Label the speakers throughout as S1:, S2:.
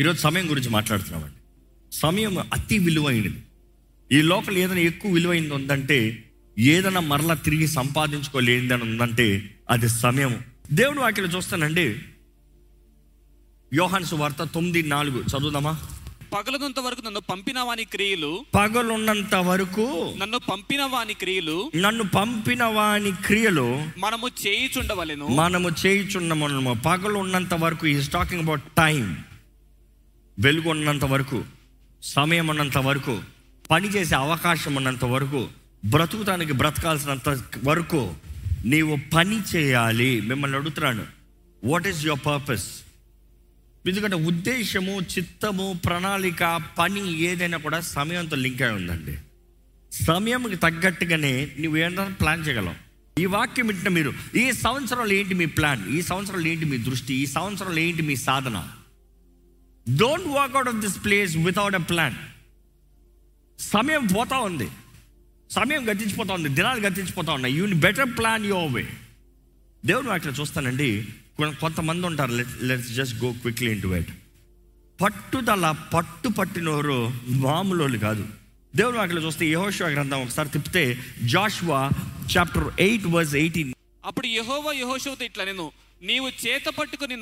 S1: ఈరోజు సమయం గురించి మాట్లాడుతున్నామండి. సమయం అతి విలువైనది. ఈ లోపల ఏదైనా ఎక్కువ విలువైనది ఉందంటే ఏదైనా మరలా తిరిగి సంపాదించుకోలేనిదని ఉందంటే అది సమయం. దేవుడు వాటిలో చూస్తానండి. యోహాన్ సువార్త తొమ్మిది నాలుగు. చదువుదామా?
S2: పగలనంత వరకు నన్ను పంపిన వాని క్రియలు
S1: పగలున్నంత వరకు
S2: నన్ను పంపిన వాని క్రియలు
S1: నన్ను పంపిన వాని క్రియలు
S2: మనము చేయుచుండవలెను.
S1: మనము చేయుచున్నాము పగలు ఉన్నంత వరకు ఈస్ టాకింగ్ అబౌట్ టైం. వెలుగు ఉన్నంత వరకు సమయం ఉన్నంత వరకు పని చేసే అవకాశం ఉన్నంత వరకు బ్రతుకుతానికి బ్రతకాల్సినంత వరకు నీవు పని చేయాలి మిమ్మల్ని అడుగుతున్నాను. వాట్ ఈస్ యువర్ పర్పస్ ఎందుకంటే ఉద్దేశము చిత్తము ప్రణాళిక పని ఏదైనా కూడా సమయంతో లింక్ అయి ఉందండి. సమయంకి తగ్గట్టుగానే నువ్వు ఏంటంటే ప్లాన్ చేయగలవు. ఈ వాక్యం వింటున్న మీరు ఈ సంవత్సరంలో ఏంటి మీ ప్లాన్? ఈ సంవత్సరంలో ఏంటి మీ దృష్టి? ఈ సంవత్సరంలో ఏంటి మీ సాధన? Don't walk out of this place without a plan సమయం పోతా ఉంది. సమయం గతించిపోతా ఉంది. దినాలు గతించిపోతా ఉన్నాయి. You better plan your way దేవుడు వాటిలో చూస్తానండి. కొంతమంది ఉంటారు. Let let's just go quickly into it పట్టుదల పట్టు పట్టినోరు మామూలు కాదు. దేవుడు వాటిలో చూస్తే యహోశివ గ్రంథం ఒకసారి తిప్పితే Joshua chapter eight verse eighteen
S2: అప్పుడు యహోవా యహోశివతో ఇట్లా నేను నీవు చేత పట్టుకుని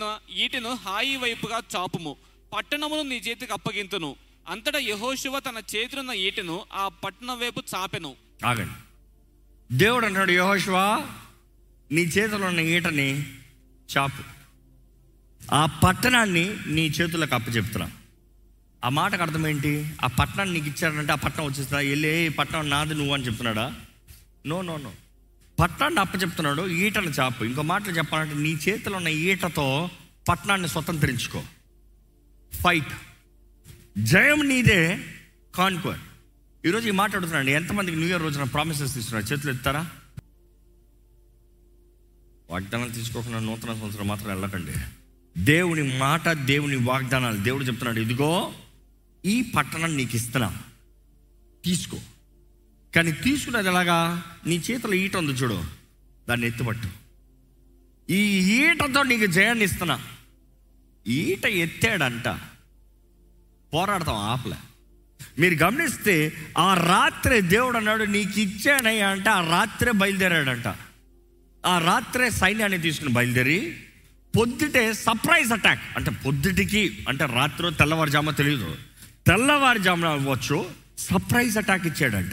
S2: ఈటెను హాయి వైపుగా చాపుము. పట్టణమును నీ చేతికి అప్పగింతును. అంతటా యహోశివ తన చేతిలో ఈటెను ఆ పట్టణం వైపు చాపెను.
S1: ఆగండి. దేవుడు అంటాడు యహోశివ నీ చేతిలో ఉన్న ఈటని చాపు. ఆ పట్టణాన్ని నీ చేతులకు అప్పచెప్తున్నా. ఆ మాటకు అర్థం ఏంటి? ఆ పట్టణాన్ని నీకు ఇచ్చారంటే ఆ పట్టణం వచ్చేస్తా వెళ్ళి "ఏ, పట్టణం నాది నువ్వు అని చెప్తున్నాడా? No no no. పట్టణాన్ని అప్పచెప్తున్నాడు ఈటను చాపు. ఇంకో మాటలు చెప్పాలంటే నీ చేతిలో ఉన్న ఈటతో పట్టణాన్ని స్వతంత్రించుకో. ఫైట్. జయం నీదే కాన్క్వర్ ఈరోజు ఈ మాట ఎంతమందికి న్యూ ఇయర్ రోజున ప్రామిసెస్ తీసుకున్నారు? చేతులు ఎత్తారా? వాగ్దానాలు తీసుకోకుండా నూతన సంవత్సరం మాత్రం వెళ్ళకండి. దేవుని మాట దేవుని వాగ్దానాలు దేవుడు చెప్తున్నాడు. ఇదిగో ఈ పట్టణం నీకు ఇస్తున్నా. తీసుకో. కానీ తీసుకున్నది ఎలాగా? నీ చేతిలో ఈట ఉంది చూడు. దాన్ని ఎత్తుపట్టు. ఈ ఈటతో నీకు జయాన్ని ఇస్తున్నా. ఈట ఎత్తాడంట. పోరాడతాం ఆపలే. మీరు గమనిస్తే ఆ రాత్రే దేవుడు అన్నాడు నీకు ఇచ్చానయ్యా అంటే ఆ రాత్రే బయలుదేరాడంట. ఆ రాత్రే సైన్యాన్ని తీసుకుని బయలుదేరి పొద్దుటే సర్ప్రైజ్ అటాక్. అంటే పొద్దుటికి అంటే రాత్రి తెల్లవారుజామ తెలియదు తెల్లవారుజామున అవ్వచ్చు సర్ప్రైజ్ అటాక్ ఇచ్చాడంట.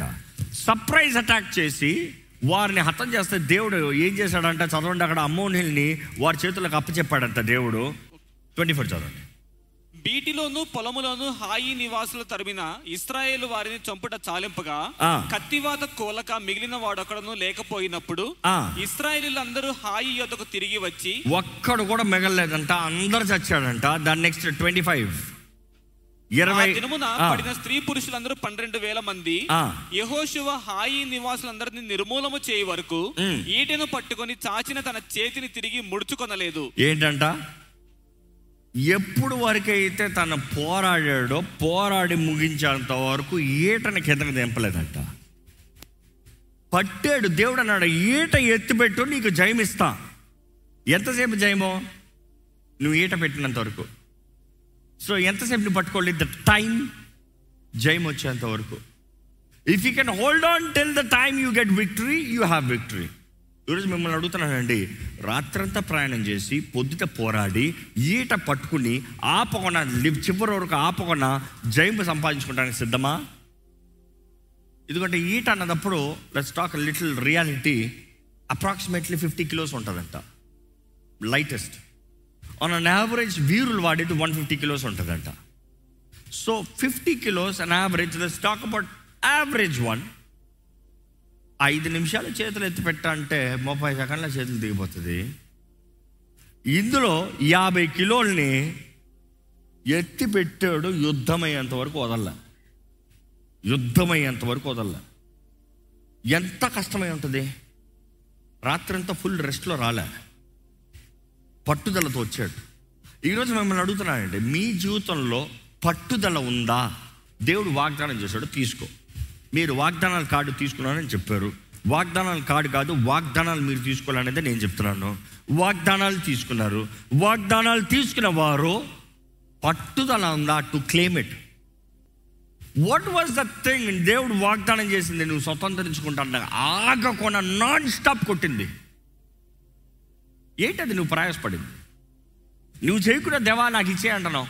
S1: సర్ప్రైజ్ అటాక్ చేసి వారిని హతం చేస్తే దేవుడు ఏం చేశాడంట? చదవండి అక్కడ అమ్మోనిల్ని వారి చేతులకు అప్పచెప్పాడంట దేవుడు. ట్వంటీ ఫోర్ చదవండి
S2: బీటిలోను పొలములోను హాయి నివాసులు తరిమిన ఇస్రాయేలు వారిని చంపుట చాలింపగా. కత్తివాత కోలక మిగిలిన వాడొకడను లేకపోయినప్పుడు
S1: ఆ.
S2: ఇస్రాయేలీలందరూ హాయి యొద్దకు తిరిగి వచ్చి
S1: ఒక్కడు కూడా మిగలలేదంట అందరు చచ్చాడంట దాని నెక్స్ట్ ట్వంటీ ఫైవ్ ఇరవై
S2: దినమున పడిన స్త్రీ పురుషులందరూ పన్నెండు వేల మంది. యహోశువ హాయి నివాసులందరిని నిర్మూలము చేయ వరకు. ఈటెను పట్టుకొని చాచిన తన చేతిని తిరిగి ముడుచుకొనలేదు
S1: ఏంటంట ఎప్పుడు వరకైతే తను పోరాడాడో పోరాడి ముగించేంత వరకు ఈటని కిందకి దింపలేదంట పట్టాడు దేవుడు అన్నాడు ఈట ఎత్తిపెట్టు నీకు జయం ఎంతసేపు జయమో? నువ్వు ఈట పెట్టినంత వరకు. సో ఎంతసేపు నువ్వు పట్టుకోలేదు ద టైం జయం వచ్చేంత వరకు. If you can hold on till the time you get victory you have victory ఈరోజు మిమ్మల్ని అడుగుతున్నానండి రాత్రంతా ప్రయాణం చేసి పొద్దుట పోరాడి ఈట పట్టుకుని ఆపకుండా లివ్ చివరి వరకు ఆపకుండా జైంపు సంపాదించుకోవడానికి సిద్ధమా? ఎందుకంటే ఈట అన్నదప్పుడు let's talk little reality approximately fifty kilos ఉంటుందంట లైటెస్ట్ ఆన్ అన్ యావరేజ్ వీరులు వాడేది వన్ ఫిఫ్టీ కిలోస్ ఉంటుందంట. So fifty kilos an average let's talk about average one ఐదు నిమిషాలు చేతులు ఎత్తి అంటే ముప్పై సెకండ్ల చేతులు దిగిపోతుంది. ఇందులో యాభై కిలోల్ని ఎత్తి పెట్టాడు యుద్ధమయ్యేంత వరకు వదల్లా. యుద్ధమయ్యేంత వరకు వదల్లా. ఎంత కష్టమై ఉంటుంది? రాత్రంతా ఫుల్ రెస్ట్లో రాలే. పట్టుదలతో వచ్చాడు. ఈరోజు మిమ్మల్ని అడుగుతున్నానండి మీ జీవితంలో పట్టుదల ఉందా? దేవుడు వాగ్దానం చేశాడు తీసుకో. మీరు వాగ్దానాల కార్డు తీసుకున్నారని చెప్పారు. వాగ్దానాల కార్డు కాదు వాగ్దానాలు మీరు తీసుకోవాలనేది నేను చెప్తున్నాను. వాగ్దానాలు తీసుకున్నారు. వాగ్దానాలు తీసుకున్న వారు పట్టుదల ఉందా to claim it what was the thing దేవుడు వాగ్దానం చేసింది నువ్వు స్వతంత్రించుకుంటా ఆగకుండా నాన్ స్టాప్ కొట్టింది. ఏంటది నువ్వు ప్రయాసపడింది? నువ్వు చేయకుండా దేవా నాకు ఇచ్చే అంటున్నావు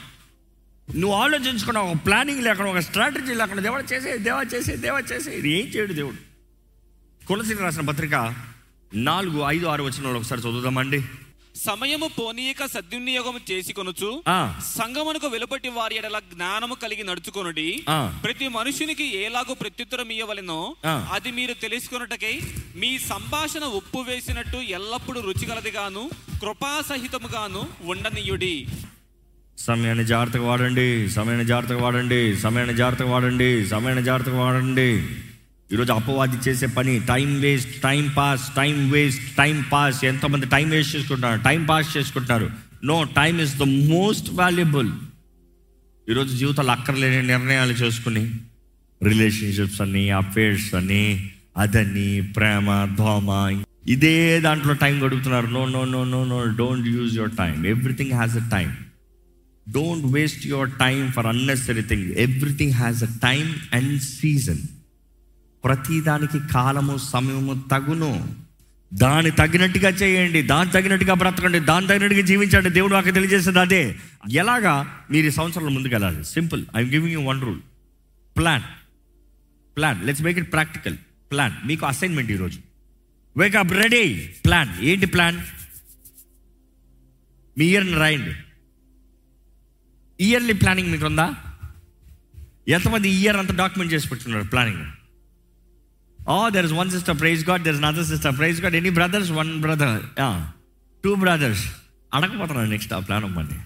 S1: నువ్వు ఆలోచించుకున్న ఒక ప్లానింగ్ లేకుండా ఒక స్ట్రాటజీ లేకుండా దేవా చేసే దేవా చేసే దేవా చేసే ఇది ఏం చేయడు దేవుడు. కులసిని రాసిన పత్రిక నాలుగు ఐదు ఆరు వచ్చిన ఒకసారి చదువుదామండి.
S2: సమయము పోనీయక సద్వినియోగం చేసి కొనుచు సంగమునకు వెలుపటి వారి ఎడల జ్ఞానము కలిగి నడుచుకొనుడి. ప్రతి మనుషునికి ఎలాగో ప్రత్యుత్తరం ఇయ్యవలెనో. అది మీరు తెలుసుకొనుటకై మీ సంభాషణ ఉప్పు వేసినట్టు ఎల్లప్పుడూ రుచిగలదిగాను కృపాసహితముగాను ఉండనీయుడి.
S1: సమయాన్ని జాగ్రత్తగా వాడండి సమయాన్ని జాగ్రత్తగా వాడండి సమయాన్ని జాగ్రత్తగా వాడండి సమయాన్ని జాగ్రత్తగా వాడండి. ఈరోజు అపవాది చేసే పని time waste time pass time waste time pass ఎంతమంది టైం వేస్ట్ చేసుకుంటున్నారు? టైం పాస్ చేసుకుంటున్నారు. No time is the most valuable ఈరోజు జీవితాలు అక్కర్లేని నిర్ణయాలు చేసుకుని రిలేషన్షిప్స్ అని అఫేర్స్ అని అదని ప్రేమ దోమ ఇదే దాంట్లో టైం గడుపుతున్నారు. No no no no no don't use your time everything has a time don't waste your time for unnecessary thing everything has a time and season ప్రతిదానికి కాలము సమయము తగును. దాని తగినట్టుగా చేయండి. దాని తగినట్టుగా బ్రతకండి. దాని తగినట్టుగా జీవించండి. దేవుడు నాకు తెలియజేసేది అదే. ఎలాగా? మీరు ఈ సంవత్సరంలో ముందుకు వెళ్ళాలి simple I'm giving you one rule plan plan let's make it practical plan మీకు అసైన్మెంట్ ఈరోజు వేకప్ రెడీ ప్లాన్ ఏంటి ప్లాన్ మీ ఇయర్ని రాయండి. ఇయర్లీ ప్లానింగ్ మీకు ఉందా? ఎంతమంది ఇయర్ అంతా డాక్యుమెంట్ చేసి పెట్టుకున్నారు planning oh there is one sister praise God there is another sister praise God any brothers one brother two brothers అడగపోతున్నాను next ఆ ప్లాన్ అవ్వండి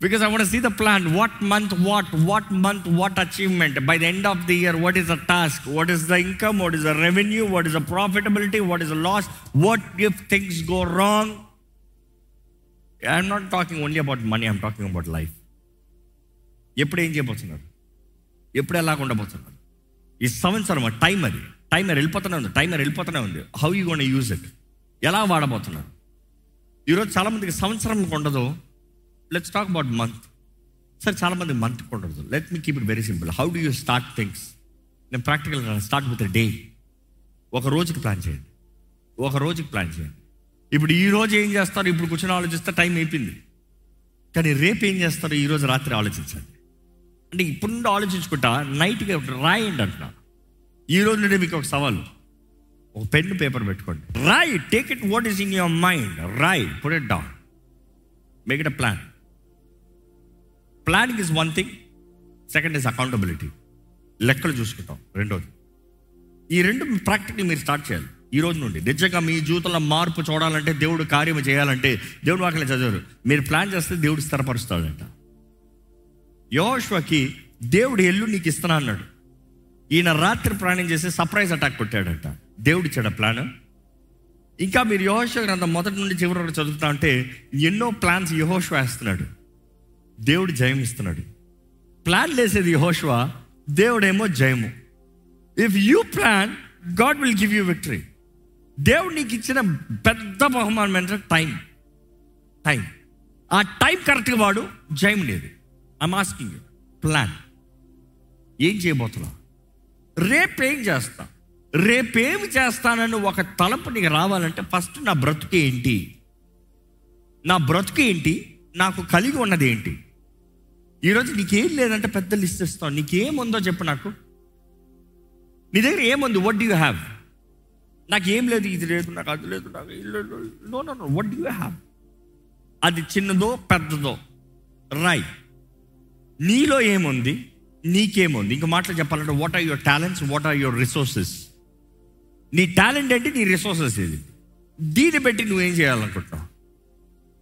S1: because I want see the plan what month what what month what achievement by the end of the year what is the task what is the income what is the revenue what is the profitability what is the loss what if things go wrong I'm not talking only about money I'm talking about life ఎప్పుడు ఏం చేయబోతున్నారు? ఎప్పుడు ఎలా ఉండబోతున్నారు? ఈ సంవత్సరం time అది. Timer వెళ్ళిపోతూనే ఉంది టైమర్ వెళ్ళిపోతూనే ఉంది. How you gonna use it ఎలా వాడబోతున్నారు? ఈరోజు చాలామందికి సంవత్సరం ఉండదు. లెట్స్ టాక్ అబౌట్ మంత్ సరే చాలామంది మంత్ ఉండదు. Let me keep it very simple how do you start things నేను ప్రాక్టికల్గా స్టార్ట్ విత్ డే ఒక రోజుకి ప్లాన్ చేయండి. ఒక రోజుకి ప్లాన్ చేయండి. ఇప్పుడు ఈ రోజు ఏం చేస్తారు? ఇప్పుడు కూర్చొని ఆలోచిస్తే టైం అయిపోయింది. కానీ రేపు ఏం చేస్తారు? ఈరోజు రాత్రి ఆలోచించండి. అంటే ఇప్పుడు నుండి ఆలోచించుకుంటా నైట్కి రాయండి అంటున్నా. ఈ రోజు నుండి మీకు ఒక సవాల్. ఒక పెన్ను పేపర్ పెట్టుకోండి. Roy take it what is in your mind Roy put it down make it a plan planning is one thing second is accountability లెక్కలు చూసుకుంటాం రెండోది. ఈ రెండు ప్రాక్టికల్ మీరు స్టార్ట్ చేయాలి. ఈ రోజు నుండి. నిజంగా మీ జీవితంలో మార్పు చూడాలంటే దేవుడు కార్యం చేయాలంటే దేవుడు వాకలే చదివారు. మీరు ప్లాన్ చేస్తే దేవుడు స్థిరపరుస్తాడంట. యోష్వకి దేవుడు ఎల్లు నీకు ఇస్తున్నా అన్నాడు. ఈయన రాత్రి ప్రయాణం చేసి సర్ప్రైజ్ అటాక్ కొట్టాడంట. దేవుడు ఇచ్చాడు ప్లాన్? ఇంకా మీరు యహోశ్వ గ్రంథం మొదటి నుండి చివరి వరకు చదువుతా అంటే ఎన్నో ప్లాన్స్ యహోశ్వ వేస్తున్నాడు. దేవుడు జయం ఇస్తున్నాడు. ప్లాన్ లేసేది యహోశ్వ దేవుడేమో జయము. If you plan God will give you victory దేవుడు నీకు ఇచ్చిన పెద్ద బహుమానం ఏంటంటే టైం. టైం. ఆ టైం కరెక్ట్గా వాడు జయం లేదు. ఐమ్ ఆస్కింగ్ ప్లాన్ ఏం చేయబోతున్నావు? రేపేం చేస్తా రేపేమి చేస్తానని ఒక తలపు నీకు రావాలంటే ఫస్ట్ నా బ్రతుకు ఏంటి? నా బ్రతుకు ఏంటి? నాకు కలిగి ఉన్నది ఏంటి? ఈరోజు నీకేం లేదంటే పెద్ద లిస్ట్ ఇస్తావు నీకేముందో చెప్పు నాకు. నీ దగ్గర ఏముంది? వట్ డూ యూ హ్యావ్ నాకు ఏం లేదు ఇది లేదు నాకు అది లేదు నాకు ఇల్లు no no no what you have అది చిన్నదో పెద్దదో. రాయ్ నీలో ఏముంది? నీకేముంది? ఇంక మాటలు చెప్పాలంటే what are your talents what are your resources నీ టాలెంట్ ఏంటి? నీ రిసోర్సెస్ ఇది దీన్ని బట్టి నువ్వేం చేయాలనుకుంటున్నావు?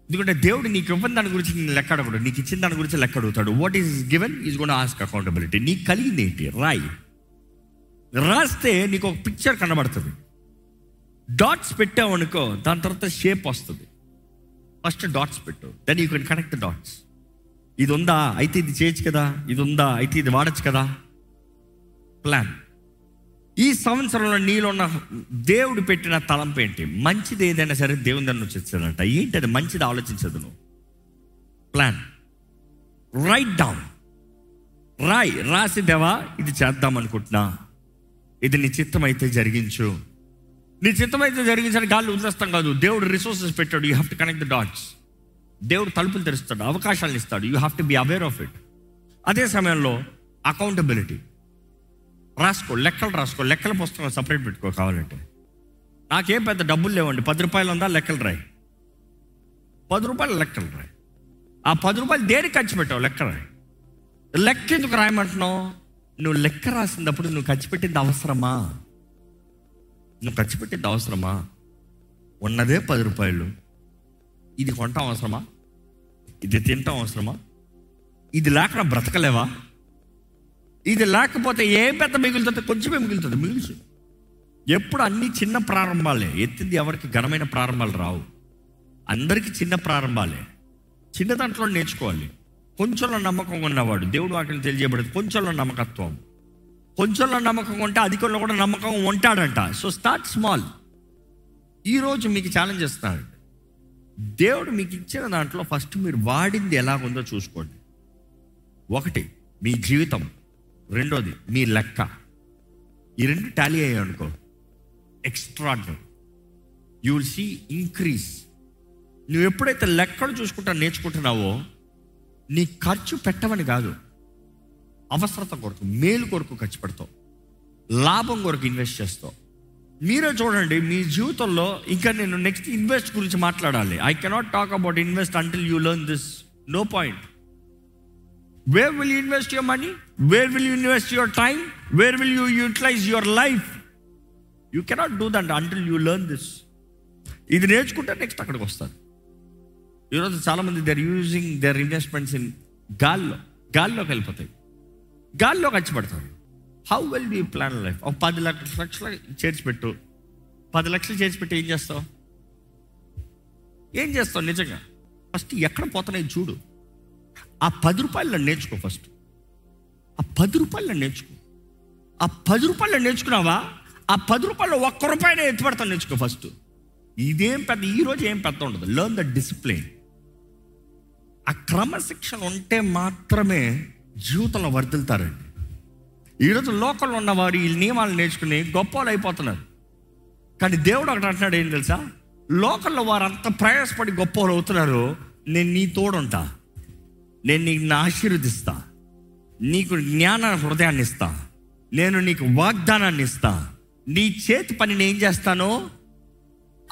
S1: ఎందుకంటే దేవుడు నీకు ఇవ్వని దాని గురించి నేను లెక్క అడగడు నీకు ఇచ్చిన దాని గురించి లెక్క అడుగుతాడు. వాట్ ఈస్ గివెన్ ఈజ్ కూడా ఆస్క్ అకౌంటబిలిటీ నీకు కలిగింది ఏంటి? రాయి రాస్తే నీకు ఒక పిక్చర్ కనబడుతుంది. డాట్స్ పెట్టావు అనుకో దాని తర్వాత షేప్ వస్తుంది. ఫస్ట్ డాట్స్ పెట్టు. Then you can connect dots ఇది ఉందా అయితే ఇది చేయొచ్చు కదా? ఇది ఉందా అయితే ఇది వాడచ్చు కదా? ప్లాన్ ఈ సంవత్సరంలో నీలోన్న దేవుడు పెట్టిన తలంపు ఏంటి? మంచిది ఏదైనా సరే దేవుని దాన్ని వచ్చేసాడంట ఏంటి అది మంచిది ఆలోచించదు నువ్వు. ప్లాన్ రైట్ డౌన్ రాయ్. రాసి దేవా ఇది చేద్దాం అనుకుంటున్నా. ఇది నీ చిత్తం అయితే జరిగించు. నీ చిత్తమైతే జరిగించిన గాలి వదిలేస్తాం కాదు. దేవుడు రిసోర్సెస్ పెట్టాడు. You have to connect the dots దేవుడు తలుపులు తెరుస్తాడు. అవకాశాలు ఇస్తాడు. You have to be aware of it అదే సమయంలో అకౌంటబిలిటీ రాసుకో. లెక్కలు రాసుకో. లెక్కల పుస్తకం సపరేట్ పెట్టుకో కావాలంటే. నాకేం పెద్ద డబ్బులు లేవండి. పది రూపాయలు ఉందా? లెక్కలు రాయి. పది రూపాయలు లెక్కలు రాయి. ఆ పది రూపాయలు దేనికి ఖర్చు పెట్టావు? లెక్క రాయి. లెక్క ఎందుకు రాయమంటున్నావు? నువ్వు లెక్క రాసినప్పుడు నువ్వు ఖర్చు పెట్టింది అవసరమా? నువ్వు ఖర్చు పెట్టేది అవసరమా? ఉన్నదే పది రూపాయలు. ఇది కొంటాం అవసరమా? ఇది తింటాం అవసరమా? ఇది లేకుండా బ్రతకలేవా? ఇది లేకపోతే ఏ పెద్ద మిగులుతుంది? కొంచెమే మిగులుతుంది మిగులుచు. ఎప్పుడు అన్ని చిన్న ప్రారంభాలే. ఎత్తింది ఎవరికి ఘనమైన ప్రారంభాలు రావు. అందరికీ చిన్న ప్రారంభాలే. చిన్న దాంట్లో నేర్చుకోవాలి. కొంచెంలో నమ్మకం ఉన్నవాడు దేవుడు వాటిని తెలియజేయబడదు కొంచెంలో నమ్మకత్వం. కొంచెంలో నమ్మకం ఉంటే అధికంలో కూడా నమ్మకం ఉంటాడంట. So start small. ఈరోజు మీకు ఛాలెంజ్ ఇస్తున్నాడు దేవుడు మీకు ఇచ్చిన దాంట్లో ఫస్ట్ మీరు వాడింది ఎలాగుందో చూసుకోండి. ఒకటి మీ జీవితం. రెండోది మీ లెక్క. ఈ రెండు టాలీ అయ్యాయి అనుకో. Extraordinary you will see increase నువ్వు ఎప్పుడైతే లెక్కలు చూసుకుంటా నేర్చుకుంటున్నావో నీ ఖర్చు పెట్టమని కాదు. అవసరత కొరకు మేలు కొరకు ఖర్చు పెడతావు. లాభం కొరకు ఇన్వెస్ట్ చేస్తావు. మీరే చూడండి మీ జీవితంలో ఇంకా నేను నెక్స్ట్ ఇన్వెస్ట్ గురించి మాట్లాడాలి. I cannot talk about invest until you learn this no point where will you invest your money where will you invest your time where will you utilize your life you cannot do that until you learn this ఇది నేర్చుకుంటే next అక్కడికి వస్తారు ఈరోజు చాలామంది they're using their investments in గాల్లో. గాల్లోకి వెళ్ళిపోతాయి. గాల్లో ఖర్చు how well you plan life ఒక పది లక్షల లక్షలు చేర్చి పెట్టు. పది లక్షలు చేర్చి పెట్టి ఏం చేస్తావు? ఏం చేస్తావు నిజంగా? ఫస్ట్ ఎక్కడ పోతున్నాయి చూడు. ఆ పది రూపాయలు నేర్చుకో ఫస్ట్. ఆ పది రూపాయలు నేర్చుకో. ఆ పది రూపాయలు నేర్చుకున్నావా? ఆ పది రూపాయలు ఒక్క రూపాయనే ఎత్తుపడతాను నేర్చుకో ఫస్ట్. ఇదేం పెద్ద ఈరోజు ఏం పెద్ద ఉండదు. లర్న్ ద డిసిప్లిన్ ఆ క్రమశిక్షణ ఉంటే మాత్రమే జీవితంలో వర్దిల్తారండి ఈరోజు లోకల్లో ఉన్నవారు ఈ నియమాలు నేర్చుకుని గొప్ప వాళ్ళు అయిపోతున్నారు కానీ దేవుడు ఒకటి అంటున్నాడు ఏం తెలుసా? లోకల్లో వారు అంత ప్రయాసపడి గొప్ప వాళ్ళు అవుతున్నారు. నేను నీ తోడుంటా. నేను నీకు ఆశీర్వదిస్తా. నీకు జ్ఞాన హృదయాన్ని ఇస్తా. నేను నీకు వాగ్దానాన్ని ఇస్తా. నీ చేతి పని నేను ఏం చేస్తానో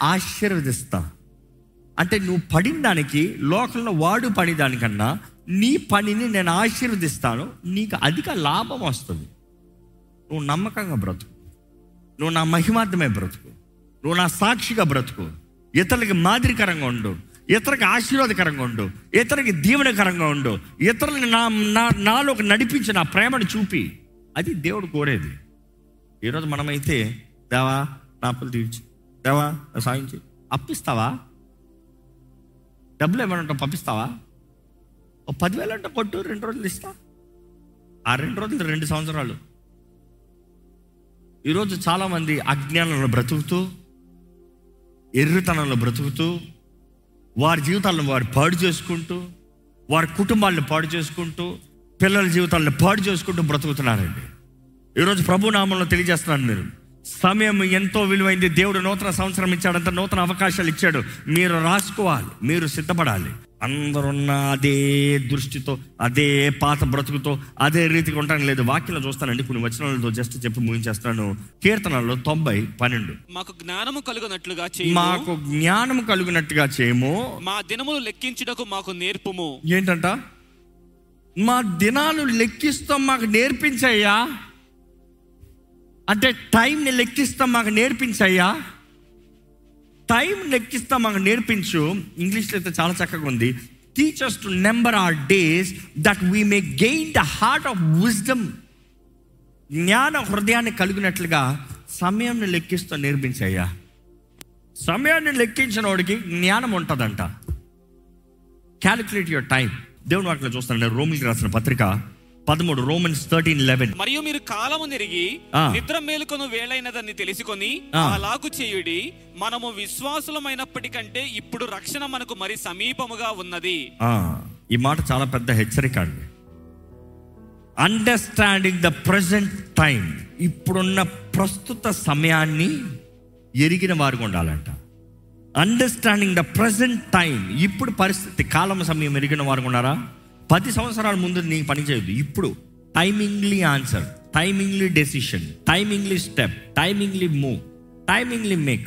S1: ఆశీర్వదిస్తా. అంటే నువ్వు పడిన దానికి లోకంలో వాడు పడి దానికన్నా నీ పనిని నేను ఆశీర్వదిస్తాను నీకు అధిక లాభం వస్తుంది. నువ్వు నమ్మకంగా బ్రతుకు. నువ్వు నా మహిమార్థమే బ్రతుకు. నువ్వు నా సాక్షిగా బ్రతుకు. ఇతరులకి మాదిరికరంగా ఉండు. ఇతరులకి ఆశీర్వాదకరంగా ఉండు. ఇతరులకి దీవెనకరంగా ఉండు. ఇతరులని నా నా నాలోకి నడిపించి నా ప్రేమను చూపి. అది దేవుడు కోరేది. ఈరోజు మనమైతే దేవా నా అప్పులు తీర్చి. దేవా సాగించి అప్పిస్తావా? డబ్బులు ఏమైనా ఉంటావు పంపిస్తావా? ఓ పదివేలు అంటే కొట్టు రెండు రోజులు ఇస్తా. ఆ రెండు రోజులు రెండు సంవత్సరాలు. ఈరోజు చాలామంది అజ్ఞానంలో బ్రతుకుతూ ఎర్రితనంలో బ్రతుకుతూ వారి జీవితాలను వారు పాడు చేసుకుంటూ వారి కుటుంబాలను పాడు చేసుకుంటూ పిల్లల జీవితాలను పాడు చేసుకుంటూ బ్రతుకుతున్నారండి. ఈరోజు ప్రభు నామంలో తెలియజేస్తున్నాను మీరు. సమయం ఎంతో విలువైంది. దేవుడు నూతన సంవత్సరం ఇచ్చాడంత నూతన అవకాశాలు ఇచ్చాడు. మీరు రాసుకోవాలి. మీరు సిద్ధపడాలి. అందరున్న అదే దృష్టితో అదే పాత బ్రతుకుతో అదే రీతిగా ఉండడం లేదు. వాక్యంలో చూస్తానండి కొన్ని వచనాలతో జస్ట్ చెప్పి ముగించేస్తాను. కీర్తనలో తొంభై పన్నెండు.
S2: మాకు జ్ఞానము కలుగునట్లుగా
S1: మాకు జ్ఞానం కలిగినట్టుగా చేయము.
S2: మా దినములు లెక్కించుటకు మాకు నేర్పుము.
S1: ఏంటంట? మా దినాలు లెక్కిస్తాం మాకు నేర్పించయ్యా. అంటే టైంని లెక్కిస్తాం మాకు నేర్పించయ్యా. టైం లెక్కిస్తాం మాకు నేర్పించు. ఇంగ్లీష్లో అయితే చాలా చక్కగా ఉంది. Teachers to number our days that we may gain the heart of wisdom జ్ఞాన హృదయాన్ని కలిగినట్లుగా సమయంని లెక్కిస్తూ నేర్పించయ్యా. సమయాన్ని లెక్కించిన వాడికి జ్ఞానం ఉంటుందంట. క్యాలిక్యులేట్ యువర్ టైం దేవుని వాటిలో చూస్తాను నేను రోమిల్కి రాసిన పత్రిక పదమూడు రోమన్స్ థర్టీన్ లెవెన్.
S2: మరియు మీరు కాలము నెరిగి
S1: ఆ.
S2: నిద్ర మేలుకొను వేళైనదని తెలుసుకొని. అలాగు చేయుడి మనము విశ్వాసులమైనప్పటికంటే ఇప్పుడు రక్షణ మనకు మరి సమీపముగా ఉన్నది.
S1: ఈ మాట చాలా పెద్ద హెచ్చరిక అండి. అండర్స్టాండింగ్ ద ప్రజెంట్ టైం ఇప్పుడున్న ప్రస్తుత సమయాన్ని ఎరిగిన వారు ఉండాలంట. అండర్స్టాండింగ్ ద ప్రజెంట్ టైం ఇప్పుడు పరిస్థితి కాలం సమయం ఎరిగిన వారు ఉన్నారా? పది సంవత్సరాల ముందు నీకు పని చేయదు ఇప్పుడు timingly answer timingly decision timingly step timingly move timingly make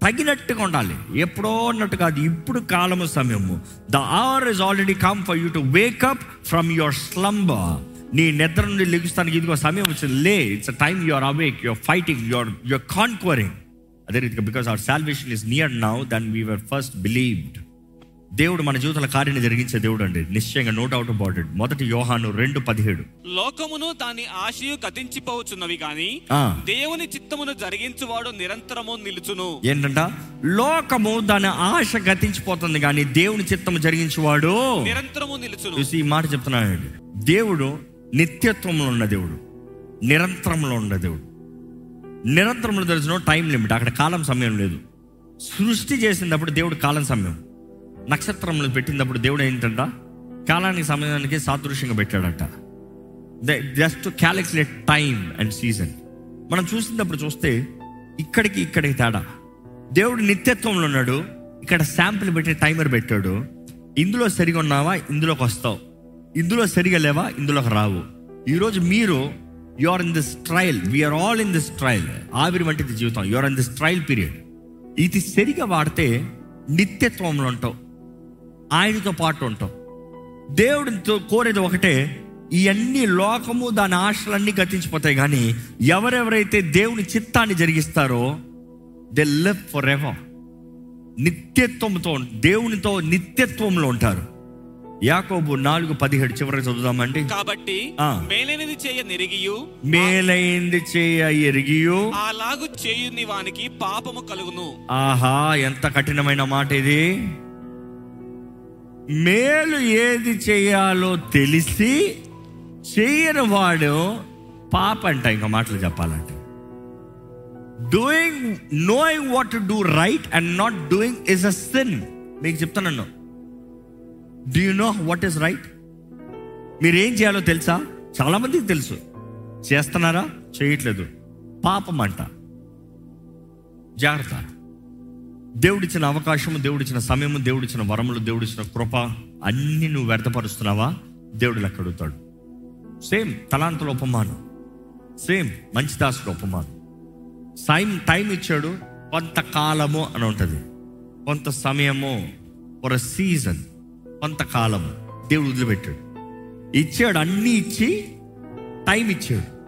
S1: తగినట్టుగా ఉండాలి. ఎప్పుడో అన్నట్టు కాదు ఇప్పుడు కాలము సమయము. The hour is already come for you to wake up from your slumber నీ నిద్ర నుండి లెగుస్తానికి ఇదిగో సమయం వచ్చింది. లే it's time your awake your fighting your your conquering అదే రీతిగా because our salvation is near now than we were first believed దేవుడు మన జీవితాల కార్యాన్ని జరిగించే దేవుడు అండి. నిశ్చయంగా నో డౌట్ అబౌట్ ఇట్ మొదటి యోహాను రెండు పదిహేడు.
S2: లోకమును దాని ఆశయు గతించిపోవచ్చున్నవి గాని
S1: ఆ.
S2: దేవుని చిత్తమును జరిగించువాడు నిరంతరము నిలుచును.
S1: ఏంటంట? లోకము దాని ఆశ గతించిపోతుంది కానీ దేవుని చిత్తము జరిగించేవాడు
S2: నిరంతరము నిలుచును.
S1: చూసి ఈ మాట చెప్తున్నానండి దేవుడు నిత్యత్వంలో ఉన్న దేవుడు. నిరంతరంలో ఉన్న దేవుడు. నిరంతరంలో తెలిసిన టైం లిమిట్ అక్కడ కాలం సమయం లేదు. సృష్టి చేసినప్పుడు దేవుడు కాలం సమయం. నక్షత్రంలో పెట్టినప్పుడు దేవుడు ఏంటంట? కాలానికి సమయానికి సాదృశ్యంగా పెట్టాడట. Just calculate time and season. మనం చూసినప్పుడు చూస్తే ఇక్కడికి ఇక్కడికి తేడా. దేవుడు నిత్యత్వంలో ఉన్నాడు. ఇక్కడ శాంపిల్ పెట్టి టైమర్ పెట్టాడు. ఇందులో సరిగా ఉన్నావా? ఇందులోకి వస్తావు. ఇందులో సరిగా లేవా? ఇందులోకి రావు. ఈరోజు మీరు you are in this trial we are all in this trial ఆవిరి వంటిది జీవితం. You are in this trial period ఇది సరిగా వాడితే నిత్యత్వంలో ఉంటావు. ఆయనతో పాటు ఉంటాం. దేవుడితో కోరేది ఒకటే ఇవన్నీ లోకము దాని ఆశలన్నీ గతించిపోతాయి కానీ ఎవరెవరైతే దేవుని చిత్తాన్ని జరిగిస్తారో దే లివ్ ఫర్ ఎవర్ నిత్యత్వంతో దేవునితో నిత్యత్వంలో ఉంటారు. యాకోబు నాలుగు పదిహేడు చివరికి చదువుదామండి.
S2: కాబట్టి. మేలైనది చేయ నెరిగియు
S1: మేలైంది చేయ ఎరిగియో.
S2: అలాగు చేయుని వానికి పాపము కలుగును.
S1: ఆహా ఎంత కఠినమైన మాట ఇది. మేలు ఏది చేయాలో తెలిసి చేయని వాడు పాప అంట ఇంకా మాటలు చెప్పాలంటే. Doing knowing what to do right and not doing is a sin మీకు చెప్తాను do you know what is right మీరు ఏం చేయాలో తెలుసా? చాలా మందికి తెలుసు. చేస్తున్నారా? చేయట్లేదు. పాపం అంట. జాగ్రత్త. దేవుడిచ్చిన అవకాశము దేవుడిచ్చిన సమయము దేవుడిచ్చిన వరములు దేవుడిచ్చిన కృప అన్ని నువ్వు వ్యర్థపరుస్తున్నావా? దేవుడు లెక్క అడుగుతాడు. సేమ్ తలాంతుల ఉపమానం. సేమ్ మంచి దాసుల ఉపమానం. సైమ్ టైం ఇచ్చాడు కొంతకాలము అని ఉంటుంది. కొంత సమయము ఫర్ సీజన్ కొంతకాలము. దేవుడు వదిలిపెట్టాడు. ఇచ్చాడు అన్నీ ఇచ్చి టైం ఇచ్చాడు.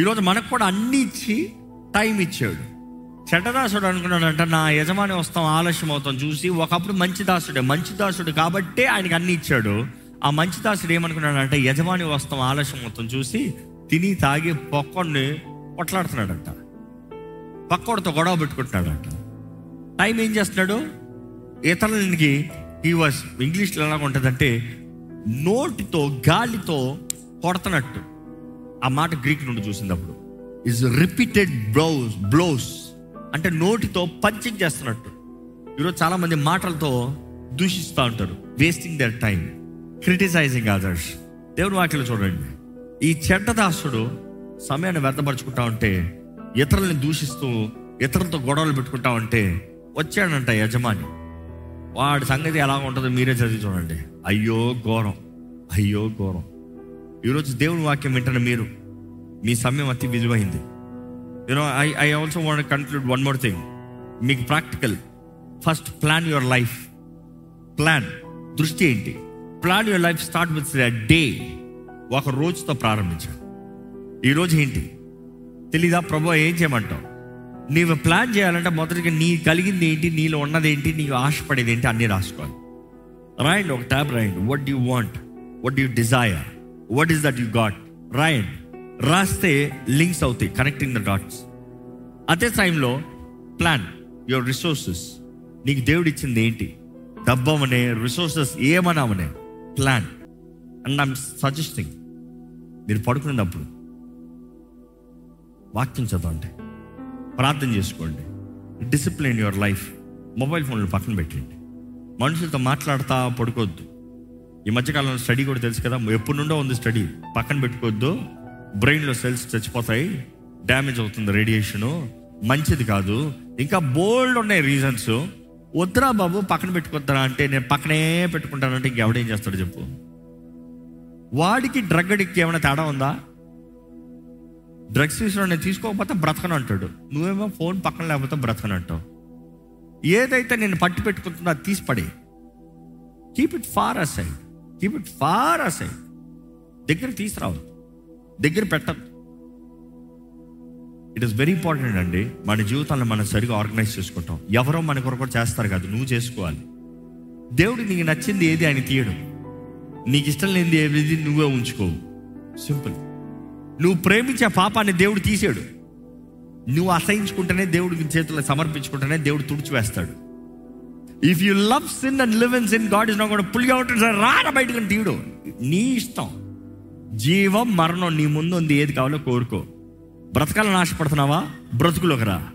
S1: ఈరోజు మనకు కూడా అన్నీ ఇచ్చి టైం ఇచ్చాడు. చెడ్డదాసుడు అనుకున్నాడంట నా యజమాని వస్తాం ఆలస్యం అవుతాం చూసి ఒకప్పుడు మంచి దాసుడే మంచి దాసుడు కాబట్టే ఆయనకి అన్ని ఇచ్చాడు. ఆ మంచి దాసుడు ఏమనుకున్నాడంటే యజమాని వస్తాం ఆలస్యం అవుతాం చూసి తిని తాగి పొక్కడిని కొట్లాడుతున్నాడంట. పక్కోడితో గొడవ పెట్టుకుంటున్నాడంట. టైం ఏం చేస్తున్నాడు? ఇతరులకి ఈ వాస్ ఇంగ్లీష్లో ఎలా ఉంటుందంటే నోటితో గాలితో కొడుతున్నట్టు. ఆ మాట గ్రీక్ నుండి చూసినప్పుడు ఇస్ రిపీటెడ్ బ్లౌస్ బ్లౌస్ అంటే నోటితో పంచింగ్ చేస్తున్నట్టు. ఈరోజు చాలామంది మాటలతో దూషిస్తూ ఉంటారు. Wasting their time criticising others దేవుని వాక్యలో చూడండి. ఈ చెడ్డదాసుడు సమయాన్ని వ్యర్థపరుచుకుంటా ఉంటే ఇతరుల్ని దూషిస్తూ ఇతరులతో గొడవలు పెట్టుకుంటా ఉంటే వచ్చాడంట యజమాని. వాడి సంగతి ఎలా ఉంటుందో మీరే చదివి చూడండి. అయ్యో ఘోరం. అయ్యో ఘోరం. ఈరోజు దేవుని వాక్యం వింటున్న మీరు మీ సమయం అతి విలువైంది. You know I I also want conclude one more thing మీకు practical first plan your life plan దృష్టి ఏంటి? Plan your life start with day ఒక రోజుతో ప్రారంభించాడు ఈరోజు ఏంటి? తెలీదా? ప్రభు ఏం చేయమంటావు? నీవు ప్లాన్ చేయాలంటే మొదటిగా నీ కలిగింది ఏంటి? నీలో ఉన్నది ఏంటి? నీవు ఆశపడేది ఏంటి? అన్నీ రాసుకోవాలి. రాయండి ఒక ట్యాబ్ రాయండి. What you want what you desire what is that you got రాయండి రాస్తే లింక్స్ అవుతాయి కనెక్టింగ్ ద డాట్స్ అదే టైంలో ప్లాన్ యువర్ రిసోర్సెస్ నీకు దేవుడు ఇచ్చింది ఏంటి డబ్బమనే రిసోర్సెస్ ఏమన్నామనే ప్లాన్ అండ్ ఐమ్ సజెస్టింగ్ మీరు పడుకునేటప్పుడు వాక్యం చదవండి ప్రార్థన చేసుకోండి డిసిప్లిన్ యువర్ లైఫ్ మొబైల్ ఫోన్లు పక్కన పెట్టండి. మనుషులతో మాట్లాడతా పడుకోవద్దు. ఈ మధ్యకాలంలో స్టడీ కూడా తెలుసు కదా ఎప్పటి నుండో ఉంది స్టడీ పక్కన పెట్టుకోవద్దు బ్రెయిన్లో సెల్స్ చచ్చిపోతాయి డ్యామేజ్ అవుతుంది రేడియేషను. మంచిది కాదు. ఇంకా బోల్డ్ ఉన్నాయి రీజన్స్. వద్దురా బాబు పక్కన పెట్టుకుంటారా అంటే నేను పక్కనే పెట్టుకుంటానంటే ఇంకెవడేం చేస్తాడు చెప్పు. వాడికి డ్రగ్ అడిక్ట్ ఏమైనా తేడా ఉందా? డ్రగ్స్ తీసుకుని నేను తీసుకోకపోతే బ్రతకను అంటాడు. నువ్వేమో ఫోన్ పక్కన లేకపోతే బ్రతకను అంటావు. ఏదైతే నేను పట్టి పెట్టుకుంటుందో అది తీసి పడి. Keep it far aside keep it far aside దగ్గర తీసుకురావద్దు. దగ్గర పెట్టద్దు ఇట్ ఇస్ వెరీ ఇంపార్టెంట్ అండి మన జీవితాన్ని మనం సరిగా ఆర్గనైజ్ చేసుకుంటాం. ఎవరో మన కొరకు చేస్తారు కాదు నువ్వు చేసుకోవాలి. దేవుడు నీకు నచ్చింది ఏది ఆయన తీయడం. నీకు ఇష్టం లేనిది ఏది నువ్వే ఉంచుకోవు. సింపుల్ నువ్వు ప్రేమించే పాపాన్ని దేవుడు తీసాడు. నువ్వు అసహించుకుంటేనే దేవుడికి చేతుల్లో సమర్పించుకుంటేనే దేవుడు తుడిచివేస్తాడు. If you love sin and live in sin God is not కూడా పుల్ అవుట్ రాన బయటకు తీయడు. నీ ఇష్టం. జీవం మరణం నీ ముందు ఉంది. ఏది కావాలో కోరుకో. బ్రతకాలని ఆశపడుతున్నావా? బ్రతుకులోకి రా.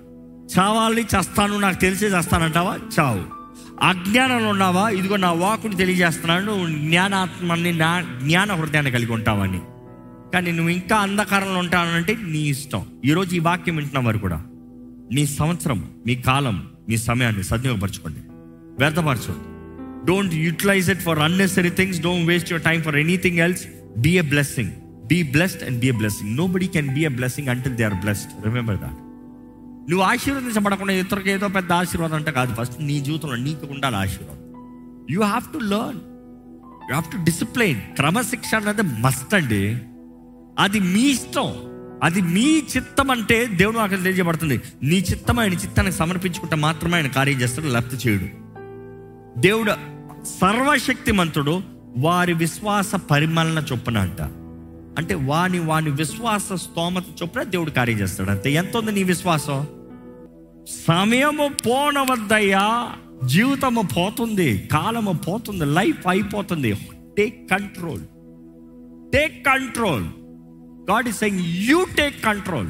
S1: చావాలి చస్తాను నాకు తెలిసే చేస్తానంటావా? చావు. అజ్ఞానంలో ఉన్నావా? ఇదిగో నా వాకుని తెలియజేస్తున్నాను. నువ్వు జ్ఞానాత్మని నా జ్ఞాన హృదయాన్ని కలిగి ఉంటావని. కానీ నువ్వు ఇంకా అంధకారంలో ఉంటానంటే నీ ఇష్టం. ఈరోజు ఈ వాక్యం వింటున్న వారు కూడా. నీ సంవత్సరం మీ కాలం మీ సమయాన్ని సద్వినియోగపరచుకోండి. వ్యర్థపరచు don't utilize it for unnecessary things don't waste your time for anything else be a blessing be blessed and be a blessing nobody can be a blessing until they are blessed remember that నువ్వు ఆశీర్వదించబడకుండా ఇతరులకు ఏదో పెద్ద ఆశీర్వాదం అంటే కాదు. First నీ జీవితంలో నీకు ఉండాలి ఆశీర్వాదం. You have to learn you have to discipline క్రమశిక్షణ అనేది మస్ట్ అండి. అది మీ ఇష్టం. అది మీ చిత్తం అంటే దేవుడు అక్కడ తెలియజేయబడుతుంది. నీ చిత్తం ఆయన చిత్తానికి సమర్పించుకుంటే మాత్రమే ఆయన కార్యం చేస్తాడు లేకపోతే చేయడు. దేవుడు సర్వశక్తిమంతుడు. వారి విశ్వాస పరిమళన చొప్పున అంట. అంటే వాని వాని విశ్వాస స్తోమత చొప్పున దేవుడు కార్యం చేస్తాడు. అంతే. ఎంత ఉంది నీ విశ్వాసం? సమయము పోనవద్దయ్యా. జీవితము పోతుంది. కాలము పోతుంది. లైఫ్ అయిపోతుంది. Take control. Take control. God is saying you take control.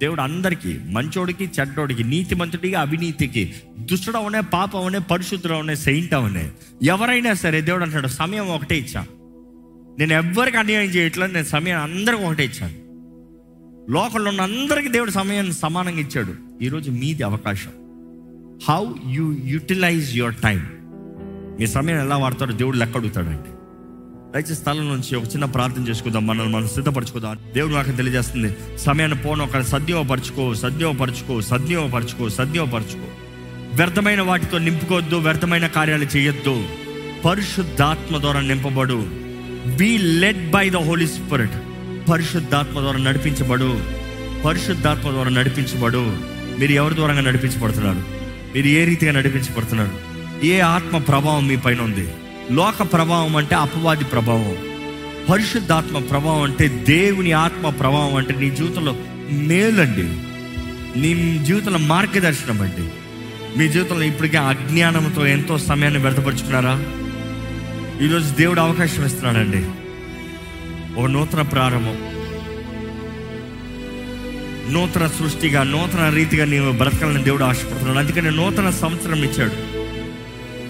S1: దేవుడు అందరికీ మంచోడికి చెడ్డోడికి నీతి మంచుడికి అవినీతికి దుష్టుడు అవనే పాపం అవనే పరిశుద్ధుడు సెయింట్ అవునే ఎవరైనా సరే దేవుడు అంటాడు సమయం ఒకటే ఇచ్చా. నేను ఎవ్వరికి అన్యాయం చేయట్లేదు నేను సమయం అందరికి ఒకటే ఇచ్చాను. లోకంలో ఉన్న అందరికీ దేవుడు సమయాన్ని సమానంగా ఇచ్చాడు. ఈరోజు మీది అవకాశం. How you utilize your time మీ సమయం ఎలా వాడతాడో దేవుడు లెక్క అడుగుతాడండి. దయచేసి స్థలం నుంచి ఒక చిన్న ప్రార్థన చేసుకుందాం. మనల్ని మనం సిద్ధపరచుకుందాం. దేవుడు నాకు తెలియజేస్తుంది. సమయాన్ని పోను ఒక సద్యోపరచుకో సద్యోపరచుకో సద్యోపరచుకో సద్యోపరచుకో వ్యర్థమైన వాటితో నింపుకోవద్దు వ్యర్థమైన కార్యాలు చేయొద్దు. పరిశుద్ధాత్మ ద్వారా నింపబడు. Be led by the Holy Spirit పరిశుద్ధాత్మ ద్వారా నడిపించబడు. పరిశుద్ధాత్మ ద్వారా నడిపించబడు. మీరు ఎవరి ద్వారా నడిపించబడుతున్నారు? మీరు ఏ రీతిగా నడిపించబడుతున్నారు? ఏ ఆత్మ ప్రభావం మీ పైన ఉంది? లోక ప్రభావం అంటే అపవాది ప్రభావం. పరిశుద్ధాత్మ ప్రభావం అంటే దేవుని ఆత్మ ప్రభావం అంటే నీ జీవితంలో మేలండి. నీ జీవితంలో మార్గదర్శనం అండి. మీ జీవితంలో ఇప్పటికే అజ్ఞానంతో ఎంతో సమయాన్ని వ్యర్థపరుచుకున్నారా? ఈరోజు దేవుడు అవకాశం ఇస్తున్నాడండి. ఒక నూతన ప్రారంభం. నూతన సృష్టిగా నూతన రీతిగా నీవు బ్రతకాలని దేవుడు ఆశపడుతున్నాడు. అందుకని నూతన సంవత్సరం ఇచ్చాడు.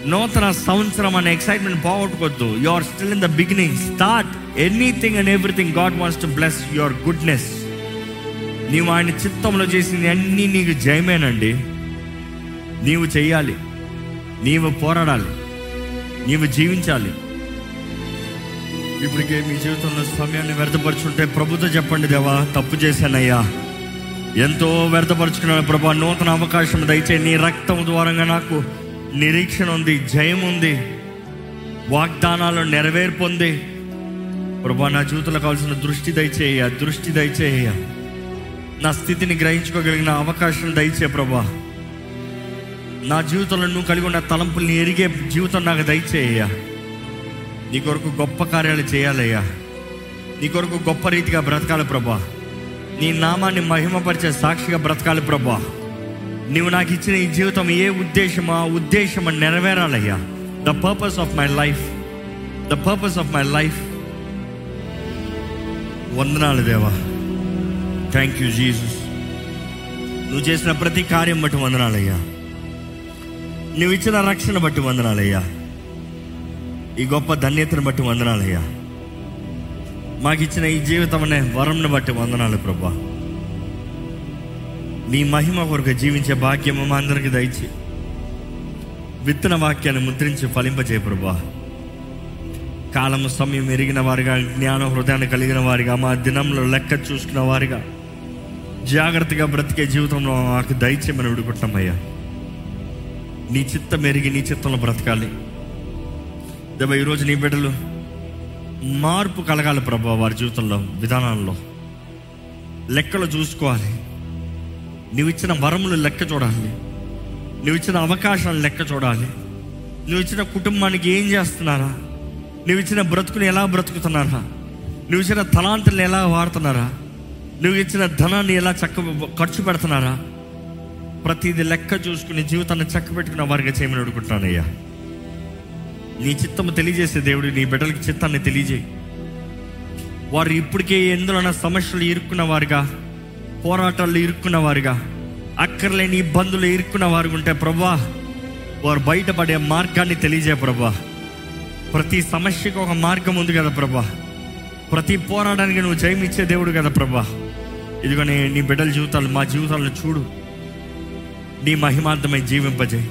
S1: నూతన సంవత్సరం అనే excitement పోగొట్టుకోవద్దు you are still in the beginning start anything and everything God wants to bless your goodness నీవు ఆయన చిత్తంలో చేసింది అన్నీ నీకు జయమేనండి. నీవు చేయాలి నీవు పోరాడాలి. నీవు జీవించాలి. ఇప్పటికే మీ జీవితంలో సమయాన్ని వ్యర్థపరుచుంటే ప్రభుతో చెప్పండి దేవా తప్పు చేశానయ్యా. ఎంతో వ్యర్థపరుచుకున్నాను ప్రభా నూతన అవకాశం దయచే నీ రక్తం ద్వారంగా నాకు నిరీక్షణ ఉంది జయం ఉంది వాగ్దానాలు నెరవేర్పు ఉంది ప్రభా నా జీవితంలో కావాల్సిన దృష్టి దయచేయ దృష్టి దయచేయ నా స్థితిని గ్రహించుకోగలిగిన అవకాశం దయచే ప్రభా. నా జీవితంలో నువ్వు కలిగి ఉన్న తలంపుల్ని ఎరిగే జీవితం నాకు దయచేయ నీ కొరకు గొప్ప కార్యాలు చేయాలయ్యా. నీ కొరకు గొప్ప రీతిగా బ్రతకాలి ప్రభా. నీ నామాన్ని మహిమపరిచే సాక్షిగా బ్రతకాలి ప్రభా. నువ్వు నాకు ఇచ్చిన ఈ జీవితం ఏ ఉద్దేశమా ఉద్దేశం నెరవేరాలయ్యా. The purpose of my life the purpose of my life వందనాలు దేవా. థ్యాంక్ యూ జీసస్ నువ్వు చేసిన ప్రతి కార్యం బట్టి వందనాలయ్యా. నువ్వు ఇచ్చిన రక్షణ బట్టి వందనాలయ్యా. ఈ గొప్ప ధన్యతను బట్టి వందనాలయ్యా. మాకు ఇచ్చిన ఈ జీవితం అనే వరంను బట్టి వందనాలు ప్రభా. నీ మహిమ కొరకు జీవించే భాగ్యము మా అందరికి దయచి విత్తన వాక్యాన్ని ముద్రించి ఫలింపజేయ ప్రభా కాలము సమయం ఎరిగిన వారిగా జ్ఞాన హృదయాన్ని కలిగిన వారిగా మా దినంలో లెక్క చూసుకున్న వారిగా జాగ్రత్తగా బ్రతికే జీవితంలో మాకు దయచేయమని విడుకుంటామయ్యా నీ చిత్తం ఎరిగి నీ చిత్తంలో బ్రతకాలి. దేవ ఈరోజు నీ బిడ్డలు మార్పు కలగాలి ప్రభా వారి జీవితంలో విధానాల్లో. లెక్కలు చూసుకోవాలి. నువ్వు ఇచ్చిన వరములు లెక్క చూడాలి. నువ్వు ఇచ్చిన అవకాశాలు లెక్క చూడాలి. నువ్వు ఇచ్చిన కుటుంబానికి ఏం చేస్తున్నారా? నువ్వు ఇచ్చిన బ్రతుకుని ఎలా బ్రతుకుతున్నారా? నువ్వు ఇచ్చిన తలాంతులను ఎలా వాడుతున్నారా? నువ్వు ఇచ్చిన ధనాన్ని ఎలా చక్క ఖర్చు పెడుతున్నారా? ప్రతిది లెక్క చూసుకుని జీవితాన్ని చక్క పెట్టుకున్న వారిగా చేయమని అడుగుతున్నానయ్యా. నీ చిత్తము తెలియజేసే దేవుడు నీ బిడ్డలకి చిత్తాన్ని తెలియజేయి. వారు ఇప్పటికే ఎందులోన సమస్యలు ఇరుక్కున్న వారుగా పోరాటాల్లో ఇరుక్కున్న వారుగా అక్కర్లేని ఇబ్బందులు ఇరుక్కున్న వారు ఉంటే ప్రభా వారు బయటపడే మార్గాన్ని తెలియజే ప్రభా. ప్రతి సమస్యకు ఒక మార్గం ఉంది కదా ప్రభా. ప్రతి పోరాటానికి నువ్వు జయమిచ్చే దేవుడు కదా ప్రభా. ఇదిగోనే నీ బిడ్డల జీవితాలు మా జీవితాలను చూడు. నీ మహిమార్థమై జీవింపజేయి.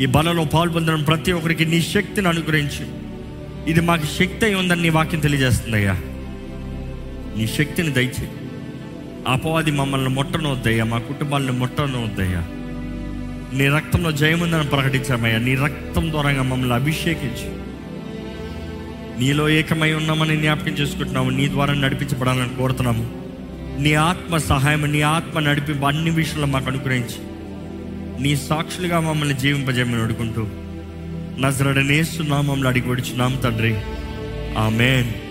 S1: ఈ బలలో పాల్పొందడం ప్రతి ఒక్కరికి నీ శక్తిని అనుగ్రహించు. ఇది మాకు శక్తి అయి ఉందని నీ వాక్యం తెలియజేస్తుందయ్యా నీ శక్తిని దయచేయి. అపవాది మమ్మల్ని ముట్టనొద్దయ్యా మా కుటుంబాలను ముట్టనొద్దయ్యా. నీ రక్తంలో జయముందని ప్రకటించామయ్యా. నీ రక్తం ద్వారా మమ్మల్ని అభిషేకించి. నీలో ఏకమై ఉన్నామని జ్ఞాపకం చేసుకుంటున్నాము. నీ ద్వారా నడిపించబడాలని కోరుతున్నాము. నీ ఆత్మ సహాయం నీ ఆత్మ నడిపి అన్ని విషయంలో మాకు అనుగ్రహించి నీ సాక్షులుగా మమ్మల్ని జీవింపజేయమని అడుగుంటూ నజరడనేస్తున్నామమ్మల్ని అడిగి వచ్చున్నాం తండ్రి. ఆమెన్.